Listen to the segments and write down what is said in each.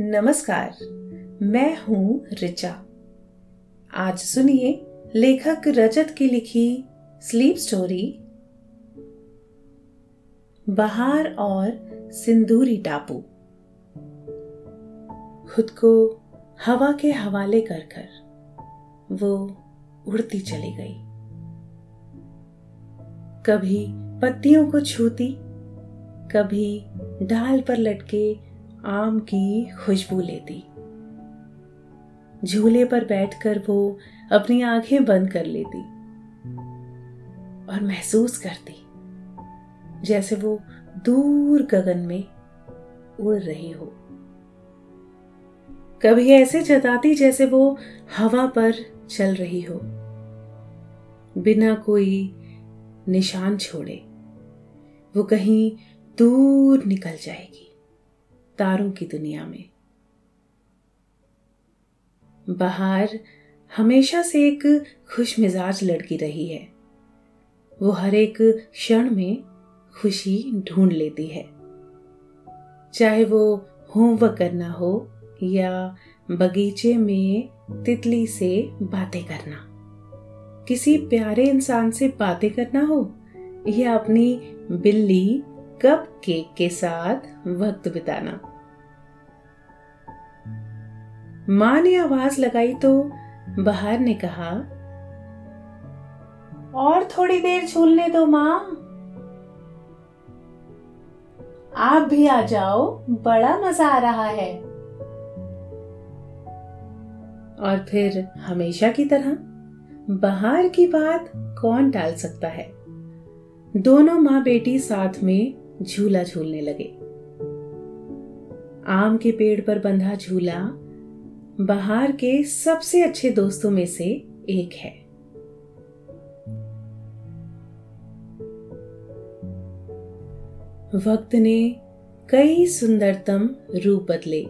नमस्कार, मैं हूँ रिचा आज सुनिए लेखक रजत की लिखी स्लीप स्टोरी, बहार और सिंदूरी टापू। खुद को हवा के हवाले कर कर वो उड़ती चली गई। कभी पत्तियों को छूती, कभी ढाल पर लटके आम की खुशबू लेती। झूले पर बैठकर वो अपनी आँखें बंद कर लेती और महसूस करती, जैसे वो दूर गगन में उड़ रही हो। कभी ऐसे जताती जैसे वो हवा पर चल रही हो, बिना कोई निशान छोड़े, वो कहीं दूर निकल जाएगी। तारों की दुनिया में। बाहर हमेशा से एक खुश मिजाज लड़की रही है। वो हर एक क्षण में खुशी ढूंढ लेती है। चाहे वो होमवर्क करना हो या बगीचे में तितली से बातें करना। किसी प्यारे इंसान से बातें करना हो या अपनी बिल्ली कप केक के साथ वक्त बिताना। माँ ने आवाज़ लगाई तो बहार ने कहा, और थोड़ी देर झूलने दो माँ। आप भी आ जाओ, बड़ा मज़ा आ रहा है। और फिर हमेशा की तरह बहार की बात कौन टाल सकता है? दोनों माँ बेटी साथ में झूला झूलने लगे। आम के पेड़ पर बंधा झूला बहार के सबसे अच्छे दोस्तों में से एक है। वक्त ने कई सुंदरतम रूप बदले।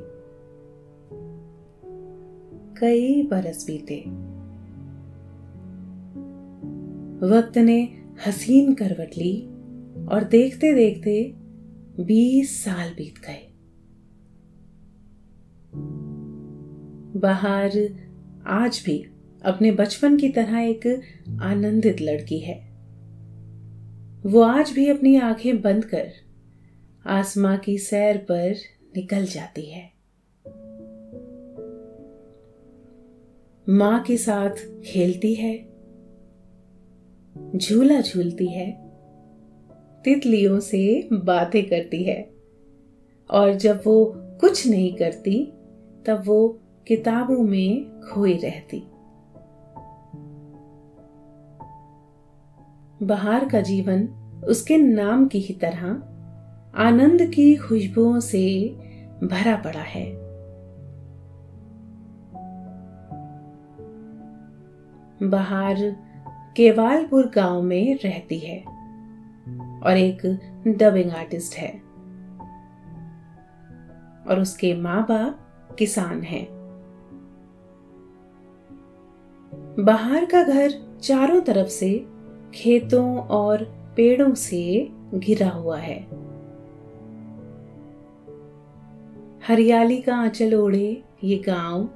कई बरस बीते। वक्त ने हसीन करवट ली। और देखते देखते बीस साल बीत गए। बाहर आज भी अपने बचपन की तरह एक आनंदित लड़की है। वो आज भी अपनी आँखें बंद कर आसमां की सैर पर निकल जाती है। माँ के साथ खेलती है, झूला झूलती है तितलियों से बातें करती है। और जब वो कुछ नहीं करती, तब वो किताबों में खोई रहती। बाहर का जीवन उसके नाम की ही तरह आनंद की खुशबुओं से भरा पड़ा है। बाहर केवालपुर गाँव में रहती है। और एक डबिंग आर्टिस्ट है। और उसके माँ बाप किसान हैं। बाहर का घर चारों तरफ़ से खेतों और पेड़ों से घिरा हुआ है। हरियाली का आंचल ओढ़े ये गाँव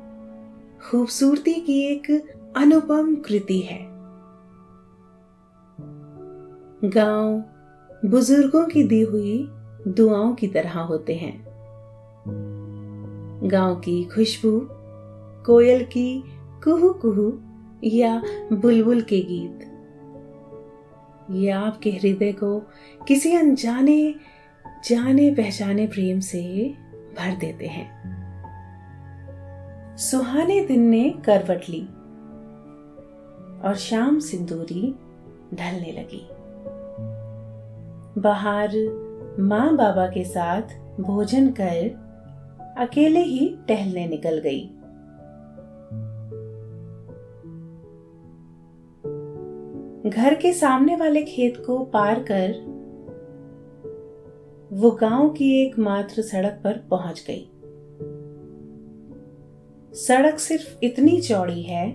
खूबसूरती की एक अनुपम कृति है। गाँव बुज़ुर्गों की दी हुई दुआओं की तरह होते हैं। गाँव की खुशबू, कोयल की कुहू कुहू या बुलबुल के गीत। ये आपके हृदय को किसी अनजाने जाने पहचाने प्रेम से भर देते हैं। सुहाने दिन ने करवट ली और शाम सिंदूरी ढलने लगी। बाहर माँ बाबा के साथ भोजन कर अकेले ही टहलने निकल गई। घर के सामने वाले खेत को पार कर वो गाँव की एकमात्र सड़क पर पहुँच गई। सड़क सिर्फ़ इतनी चौड़ी है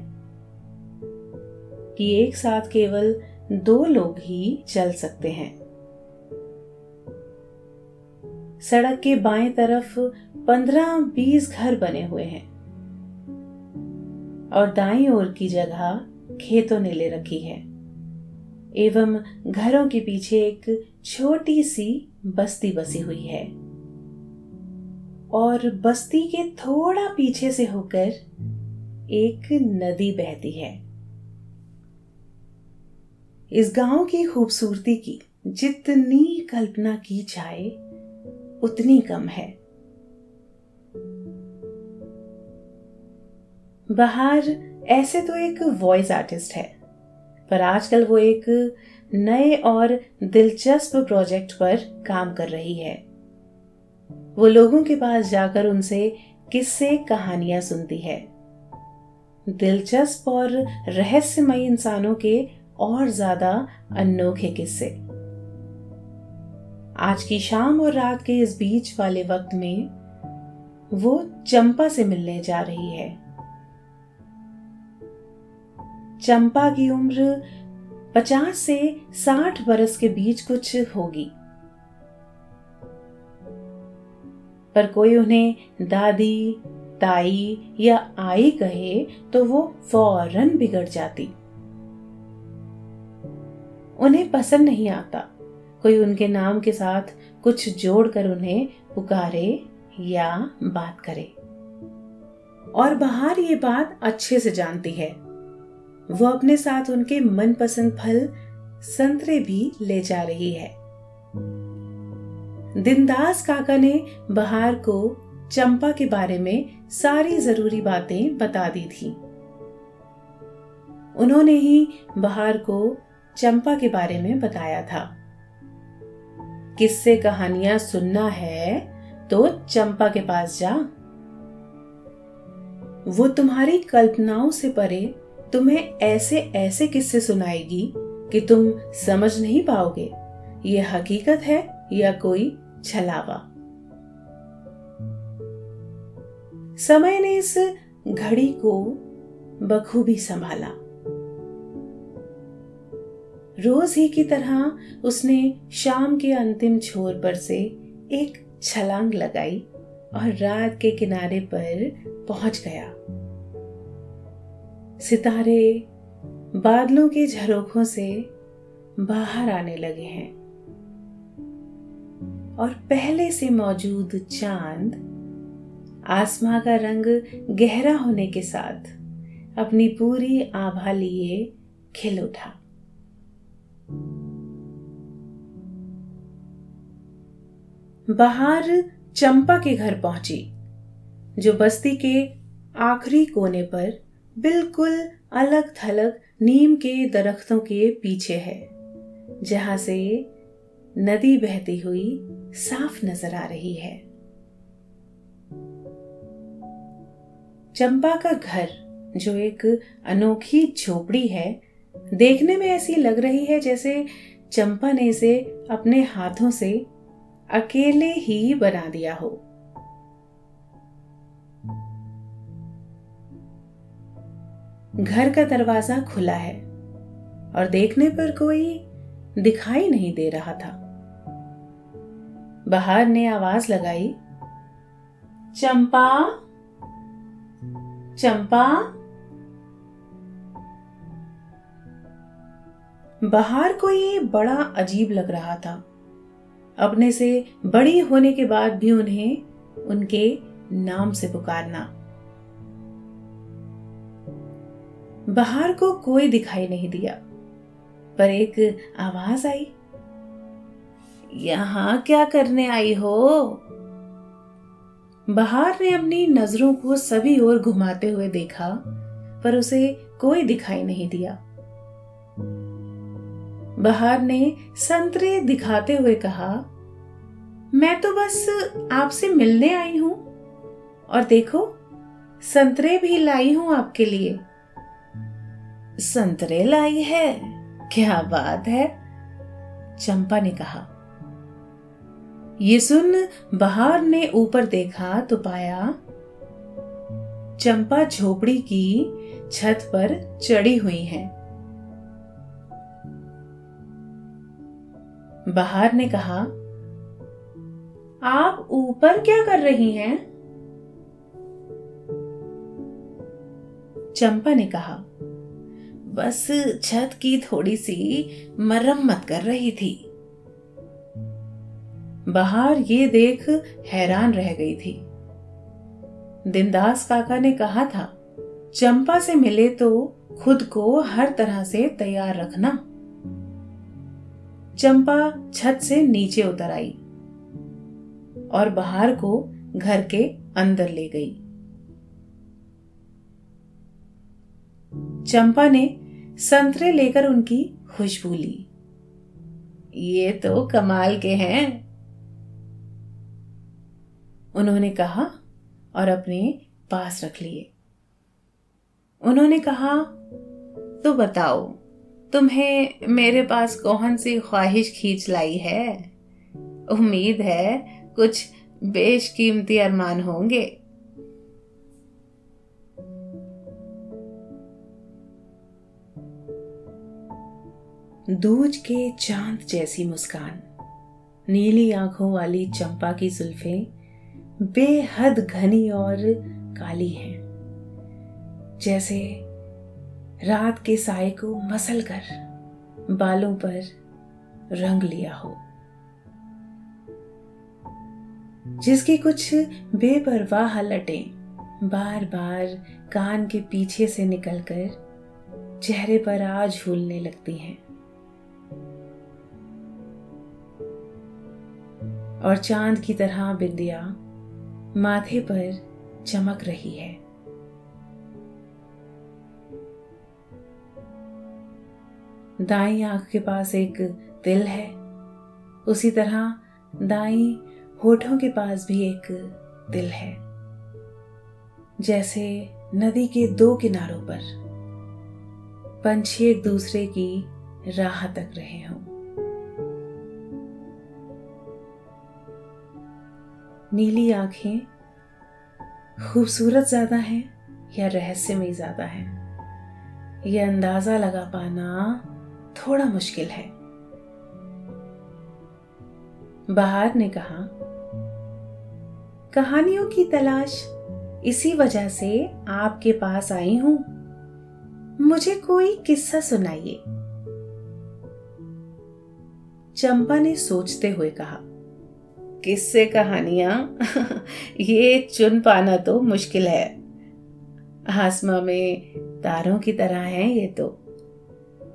कि एक साथ केवल दो लोग ही चल सकते हैं। सड़क के बाएँ तरफ़ पंद्रह बीस घर बने हुए हैं। और दाई ओर की जगह खेतों ने ले रखी है। एवं घरों के पीछे एक छोटी सी बस्ती बसी हुई है। और बस्ती के थोड़ा पीछे से होकर एक नदी बहती है। इस गाँव की खूबसूरती की जितनी कल्पना की जाए उतनी कम है। बाहर, ऐसे तो एक वॉइस आर्टिस्ट है, पर आजकल वो एक नए और दिलचस्प प्रोजेक्ट पर काम कर रही है। वो लोगों के पास जाकर उनसे किस्से कहानियाँ सुनती है। दिलचस्प और रहस्यमय इंसानों के और ज़्यादा अनोखे किस्से। आज की शाम और रात के इस बीच वाले वक्त में वो चंपा से मिलने जा रही है। चंपा की उम्र पचास से साठ बरस के बीच कुछ होगी। पर कोई उन्हें दादी, ताई या आई कहे तो वो फ़ौरन बिगड़ जाती। उन्हें पसंद नहीं आता। कोई उनके नाम के साथ कुछ जोड़कर उन्हें पुकारे या बात करे। और बाहर ये बात अच्छे से जानती है। वो अपने साथ उनके मनपसंद फल, संतरे भी ले जा रही है। दिनदास काका ने बहार को चंपा के बारे में सारी ज़रूरी बातें बता दी थी। उन्होंने ही बहार को चंपा के बारे में बताया था। किससे कहानियाँ सुनना है तो चंपा के पास जा। वो तुम्हारी कल्पनाओं से परे तुम्हें ऐसे ऐसे किस्से सुनाएगी कि तुम समझ नहीं पाओगे, ये हकीकत है या कोई छलावा। समय ने इस घड़ी को बखूबी संभाला। रोज ही की तरह उसने शाम के अंतिम छोर पर से एक छलांग लगाई और रात के किनारे पर पहुँच गया। सितारे बादलों के झरोखों से बाहर आने लगे हैं और पहले से मौजूद चाँद आसमां का रंग गहरा होने के साथ अपनी पूरी आभा लिए खिल उठा। बाहर चंपा के घर पहुँची, जो बस्ती के आखिरी कोने पर बिल्कुल अलग थलग नीम के दरख्तों के पीछे है, जहाँ से नदी बहती हुई साफ़ नज़र आ रही है। चंपा का घर, जो एक अनोखी झोपड़ी है, देखने में ऐसी लग रही है जैसे चंपा ने इसे अपने हाथों से अकेले ही बना दिया हो। घर का दरवाज़ा खुला है और देखने पर कोई दिखाई नहीं दे रहा था। बाहर ने आवाज़ लगाई, चंपा चंपा। बाहर को ये बड़ा अजीब लग रहा था। अपने से बड़ी होने के बाद भी उन्हें उनके नाम से पुकारना। बाहर को कोई दिखाई नहीं दिया, पर एक आवाज़ आई। यहाँ क्या करने आई हो? बाहर ने अपनी नज़रों को सभी ओर घुमाते हुए देखा, पर उसे कोई दिखाई नहीं दिया। बाहर ने संतरे दिखाते हुए कहा, मैं तो बस आपसे मिलने आई हूँ। और देखो, संतरे भी लाई हूँ आपके लिए। संतरे लाई है? क्या बात है? चंपा ने कहा, ये सुन, बहार ने ऊपर देखा तो पाया। चंपा झोपड़ी की छत पर चढ़ी हुई है। बहार ने कहा, आप ऊपर क्या कर रही हैं? चंपा ने कहा, बस छत की थोड़ी सी मरम्मत कर रही थी। बाहर ये देख हैरान रह गई थी। दिनदास काका ने कहा था, चंपा से मिले तो खुद को हर तरह से तैयार रखना। चंपा छत से नीचे उतर आई और बाहर को घर के अंदर ले गई। चंपा ने संतरे लेकर उनकी खुशबू ली। ये तो कमाल के हैं। उन्होंने कहा और अपने पास रख लिए। उन्होंने कहा तो बताओ तुम्हें मेरे पास कौन सी ख्वाहिश खींच लाई है? उम्मीद है कुछ बेशकीमती अरमान होंगे। दूज के चाँद जैसी मुस्कान, नीली आँखों वाली चंपा की जुल्फें बेहद घनी और काली हैं। जैसे रात के साय को मसल कर बालों पर रंग लिया हो। जिसकी कुछ बेपरवाह लटें बार बार कान के पीछे से निकलकर चेहरे पर आ झूलने लगती हैं। और चाँद की तरह बिंदिया माथे पर चमक रही है। दाई आँख के पास एक तिल है। उसी तरह दाई होठों के पास भी एक तिल है। जैसे नदी के दो किनारों पर। पंछी एक दूसरे की राह तक रहे हों। नीली आँखें खूबसूरत ज़्यादा है या रहस्यमय ज़्यादा है? यह अंदाज़ा लगा पाना थोड़ा मुश्किल है। बहार ने कहा, कहानियों की तलाश इसी वजह से आपके पास आई हूँ। मुझे कोई किस्सा सुनाइए। चंपा ने सोचते हुए कहा, किस्से कहानियाँ? ये चुन पाना तो मुश्किल है। आसमा में तारों की तरह है ये तो।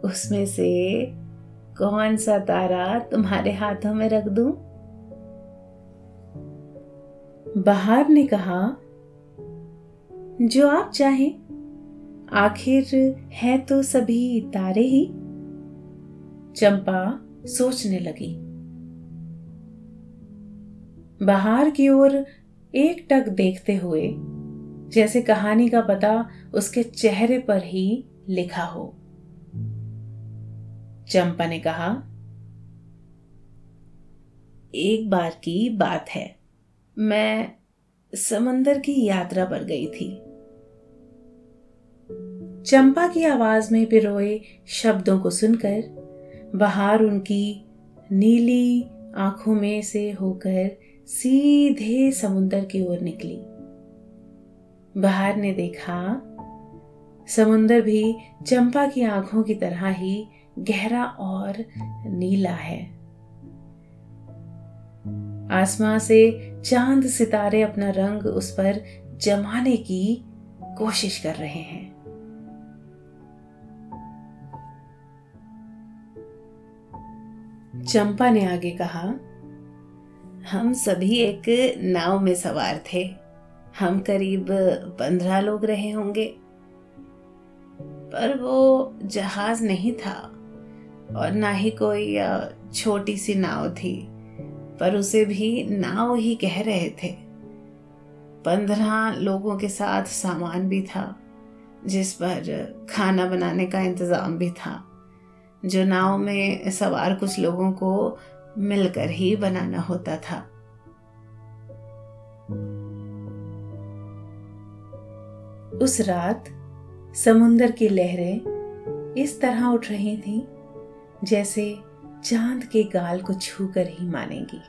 उसमें से कौन सा तारा तुम्हारे हाथों में रख दूँ? बहार ने कहा, जो आप चाहें। आखिर है तो सभी तारे ही। चंपा सोचने लगी। बाहर की ओर एक टक देखते हुए, जैसे कहानी का पता उसके चेहरे पर ही लिखा हो। चंपा ने कहा, एक बार की बात है। मैं समंदर की यात्रा पर गई थी चंपा की आवाज़ में पिरोए शब्दों को सुनकर, बाहर उनकी नीली आँखों में से होकर सीधे समुंदर की ओर निकली। बाहर ने देखा, समुंदर भी चंपा की आँखों की तरह ही गहरा और नीला है। आसमां से चाँद सितारे अपना रंग उस पर जमाने की कोशिश कर रहे हैं। चंपा ने आगे कहा, हम सभी एक नाव में सवार थे। हम करीब पंद्रह लोग रहे होंगे। पर वो जहाज़ नहीं था। और ना ही कोई छोटी सी नाव थी, पर उसे भी नाव ही कह रहे थे। पंद्रह लोगों के साथ सामान भी था, जिस पर खाना बनाने का इंतज़ाम भी था, जो नाव में सवार कुछ लोगों को मिलकर ही बनाना होता था। उस रात समुंदर की लहरें इस तरह उठ रही थीं जैसे चाँद के गाल को छूकर ही मानेंगी।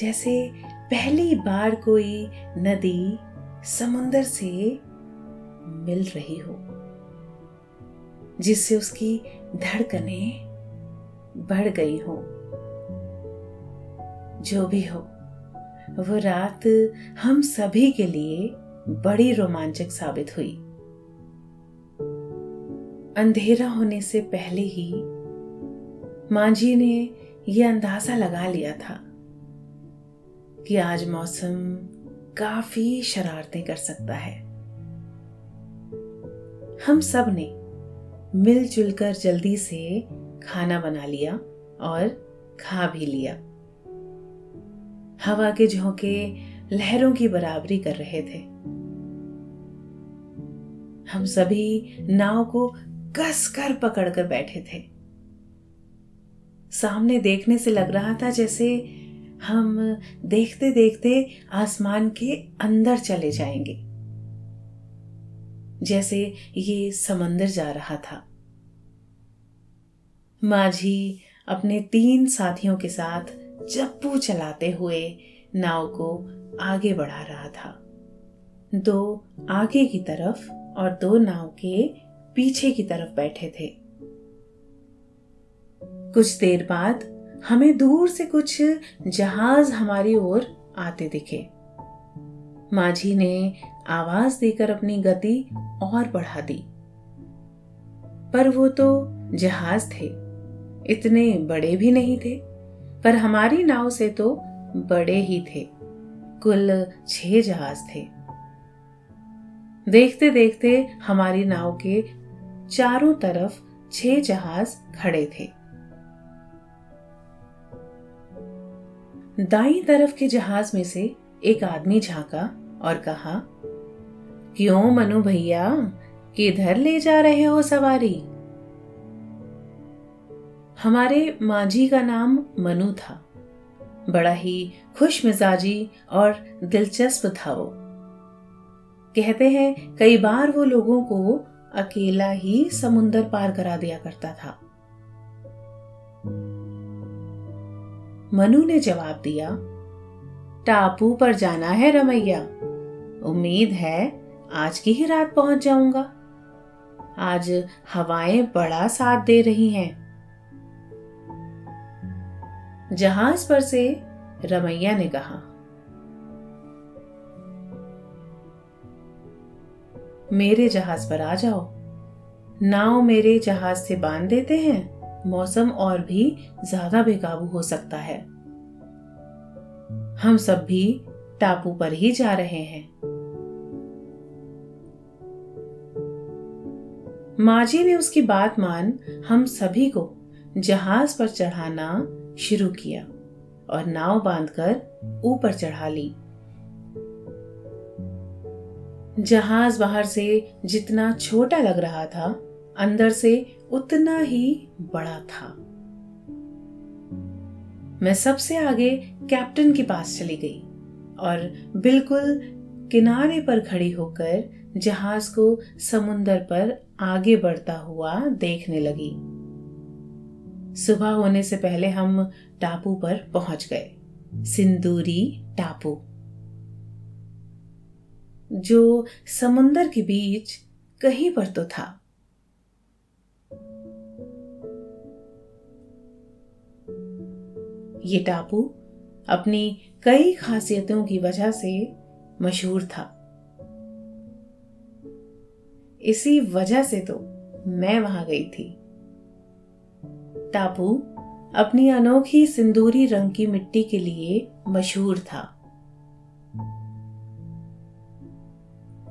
जैसे पहली बार कोई नदी समुंदर से मिल रही हो, जिससे उसकी धड़कने बढ़ गई हो। जो भी हो, वो रात हम सभी के लिए बड़ी रोमांचक साबित हुई। अंधेरा होने से पहले ही मांझी ने यह अंदाज़ा लगा लिया था कि आज मौसम काफ़ी शरारतें कर सकता है। हम सबने मिलजुल कर जल्दी से खाना बना लिया और खा भी लिया। हवा के झोंके लहरों की बराबरी कर रहे थे। हम सभी नाव को कस कर पकड़कर बैठे थे। सामने देखने से लग रहा था जैसे हम देखते देखते आसमान के अंदर चले जाएँगे। जैसे ये समंदर जा रहा था। माझी अपने तीन साथियों के साथ चप्पू चलाते हुए नाव को आगे बढ़ा रहा था। दो आगे की तरफ़ और दो नाव के पीछे की तरफ़ बैठे थे। कुछ देर बाद हमें दूर से कुछ जहाज़ हमारी ओर आते दिखे। माझी ने आवाज़ देकर अपनी गति और बढ़ा दी। पर वो तो जहाज़ थे। इतने बड़े भी नहीं थे, पर हमारी नाव से तो बड़े ही थे। कुल छह जहाज़ थे। देखते देखते हमारी नाव के चारों तरफ़ छह जहाज़ खड़े थे। दाई तरफ़ के जहाज़ में से एक आदमी झांका और कहा, क्यों मनु भैया, किधर ले जा रहे हो सवारी? हमारे मांझी का नाम मनु था। बड़ा ही खुश मिजाजी और दिलचस्प था वो। कहते हैं, कई बार वो लोगों को अकेला ही समुंदर पार करा दिया करता था। मनु ने जवाब दिया, टापू पर जाना है रमैया। उम्मीद है आज की ही रात पहुँच जाऊँगा। आज हवाएँ बड़ा साथ दे रही हैं। जहाज़ पर से रमैया ने कहा मेरे जहाज़ पर आ जाओ। नाव मेरे जहाज़ से बाँध देते हैं। मौसम और भी ज़्यादा बेकाबू हो सकता है। हम सब भी टापू पर ही जा रहे हैं। माजी ने उसकी बात मान हम सभी को जहाज़ पर चढ़ाना शुरू किया और नाव बांधकर ऊपर चढ़ा ली। जहाज़ बाहर से जितना छोटा लग रहा था, अंदर से उतना ही बड़ा था। मैं सबसे आगे कैप्टन के पास चली गई और बिल्कुल किनारे पर खड़ी होकर जहाज़ को समुन्दर पर आगे बढ़ता हुआ देखने लगी। सुबह होने से पहले हम टापू पर पहुँच गए, सिंदूरी टापू। जो समुंदर के बीच कहीं पर तो था। ये टापू अपनी कई खासियतों की वजह से मशहूर था। इसी वजह से तो मैं वहाँ गई थी। टापू अपनी अनोखी सिंदूरी रंग की मिट्टी के लिए मशहूर था।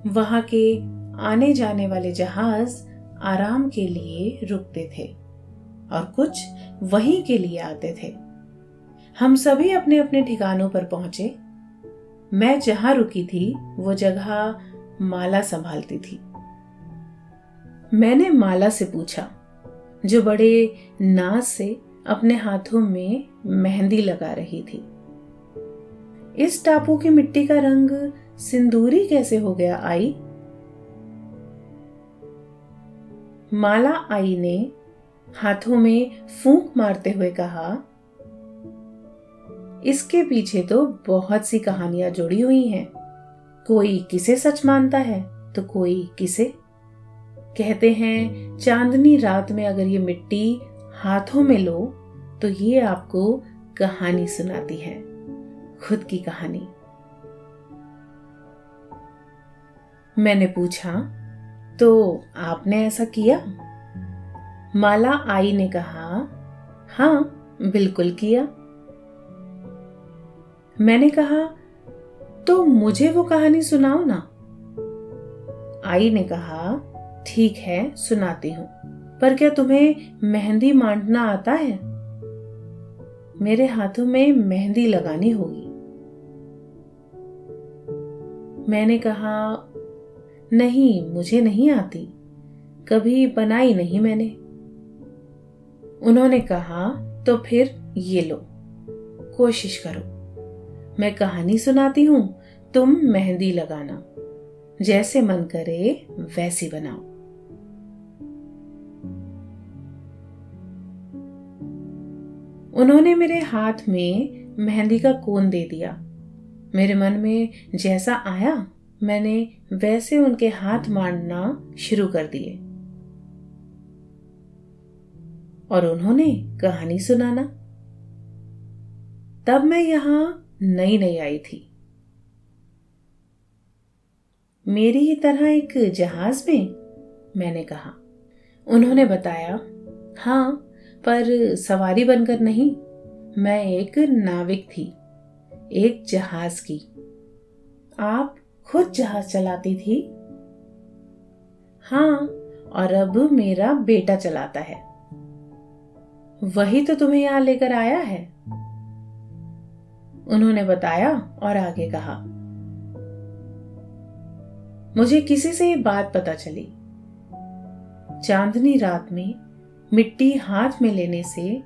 वहाँ के आने जाने वाले जहाज़ आराम के लिए रुकते थे और कुछ वहीं के लिए आते थे। हम सभी अपने अपने ठिकानों पर पहुँचे। मैं जहाँ रुकी थी, वो जगह माला संभालती थी। मैंने माला से पूछा, जो बड़े नाज से अपने हाथों में मेहंदी लगा रही थी। इस टापू की मिट्टी का रंग सिंदूरी कैसे हो गया आई? माला आई ने हाथों में फूंक मारते हुए कहा, इसके पीछे तो बहुत सी कहानियाँ जुड़ी हुई हैं। कोई किसे सच मानता है तो कोई किसे? कहते हैं, चांदनी रात में अगर ये मिट्टी हाथों में लो तो ये आपको कहानी सुनाती है, खुद की कहानी। मैंने पूछा तो आपने ऐसा किया? माला आई ने कहा हाँ बिल्कुल किया। मैंने कहा तो मुझे वो कहानी सुनाओ ना। आई ने कहा, ठीक है, सुनाती हूँ, पर क्या तुम्हें मेहंदी मांडना आता है? मेरे हाथों में मेहंदी लगानी होगी। मैंने कहा नहीं, मुझे नहीं आती। कभी बनाई नहीं मैंने। उन्होंने कहा तो फिर ये लो। कोशिश करो। मैं कहानी सुनाती हूँ, तुम मेहंदी लगाना। जैसे मन करे, वैसी बनाओ। उन्होंने मेरे हाथ में मेहंदी का कोन दे दिया। मेरे मन में जैसा आया मैंने वैसे उनके हाथ मारना शुरू कर दिए। और उन्होंने कहानी सुनाना। तब मैं यहाँ नई नई आई थी। मेरी ही तरह एक जहाज़ में, मैंने कहा। उन्होंने बताया हाँ पर सवारी बनकर नहीं, मैं एक नाविक थी, एक जहाज़ की। आप खुद जहाज़ चलाती थी? हाँ और अब मेरा बेटा चलाता है। वही तो तुम्हें यहाँ लेकर आया है। उन्होंने बताया और आगे कहा, मुझे किसी से ये बात पता चली। चांदनी रात में मिट्टी हाथ में लेने से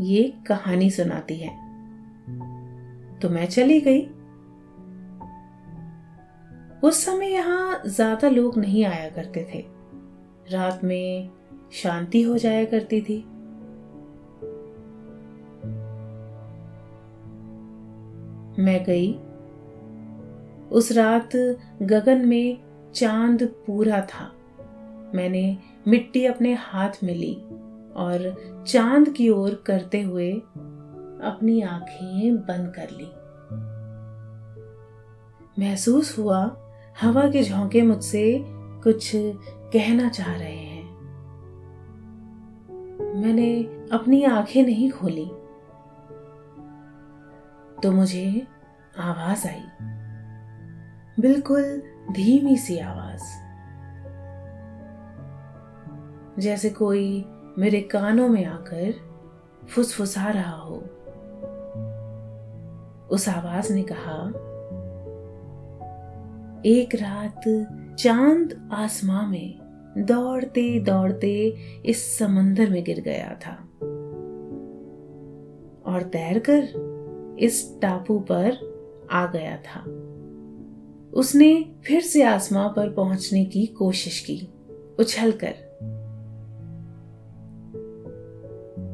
ये कहानी सुनाती है। तो मैं चली गई। उस समय यहाँ ज़्यादा लोग नहीं आया करते थे। रात में शांति हो जाया करती थी। मैं गई। उस रात गगन में चाँद पूरा था। मैंने मिट्टी अपने हाथ में ली और चाँद की ओर करते हुए अपनी आँखें बंद कर ली। महसूस हुआ हवा के झोंके मुझसे कुछ कहना चाह रहे हैं। मैंने अपनी आँखें नहीं खोली। तो मुझे आवाज़ आई। बिल्कुल धीमी सी आवाज़। जैसे कोई मेरे कानों में आकर फुसफुसा रहा हो। उस आवाज़ ने कहा एक रात चाँद आसमां में दौड़ते दौड़ते इस समंदर में गिर गया था। और तैरकर इस टापू पर आ गया था। उसने फिर से आसमां पर पहुँचने की कोशिश की उछलकर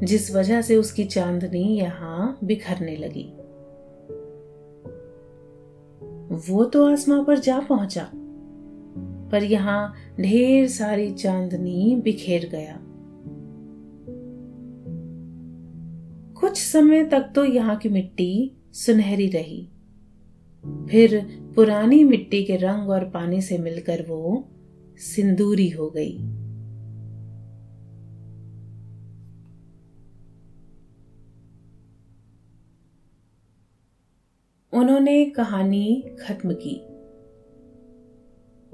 जिस वजह से उसकी चांदनी यहाँ बिखरने लगी। वो तो आसमां पर जा पहुँचा, पर यहाँ ढेर सारी चांदनी बिखेर गया। कुछ समय तक तो यहाँ की मिट्टी सुनहरी रही। फिर पुरानी मिट्टी के रंग और पानी से मिलकर वो सिंदूरी हो गई। उन्होंने कहानी खत्म की।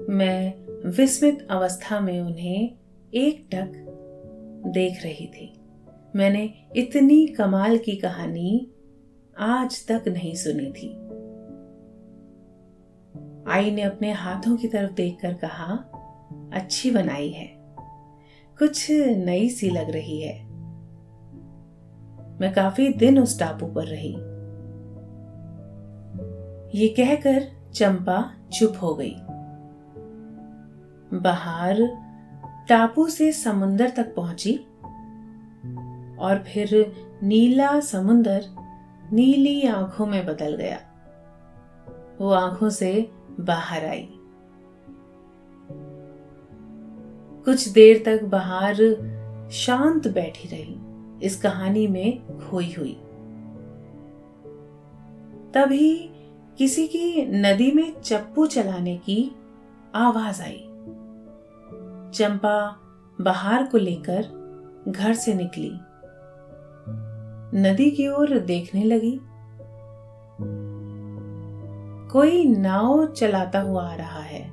मैं विस्मित अवस्था में उन्हें एक टक देख रही थी। मैंने इतनी कमाल की कहानी आज तक नहीं सुनी थी। आई ने अपने हाथों की तरफ़ देखकर कहा, अच्छी बनाई है। कुछ नई सी लग रही है। मैं काफ़ी दिन उस टापू पर रही। ये कहकर चंपा चुप हो गई। बाहर टापू से समुंदर तक पहुँची और फिर नीला समुंदर नीली आँखों में बदल गया। वो आँखों से बाहर आई। कुछ देर तक बाहर शांत बैठी रही। इस कहानी में खोई हुई। तभी किसी की नदी में चप्पू चलाने की आवाज़ आई। चंपा बाहर को लेकर घर से निकली। नदी की ओर देखने लगी। कोई नाव चलाता हुआ आ रहा है।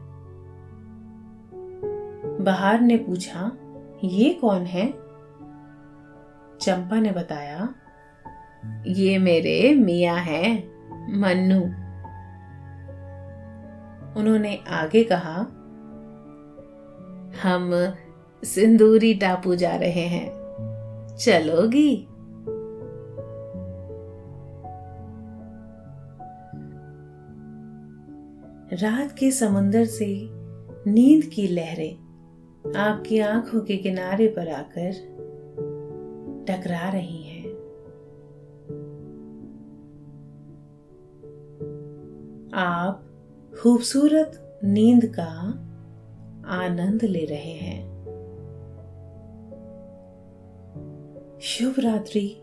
बाहर ने पूछा, ये कौन है? चंपा ने बताया, ये मेरे मिया हैं, मन्नू। उन्होंने आगे कहा, हम सिंदूरी टापू जा रहे हैं। चलोगी? रात के समुंदर से नींद की लहरें आपकी आँखों के किनारे पर आकर टकरा रही हैं। आप खूबसूरत नींद का आनंद ले रहे हैं। शुभ रात्रि।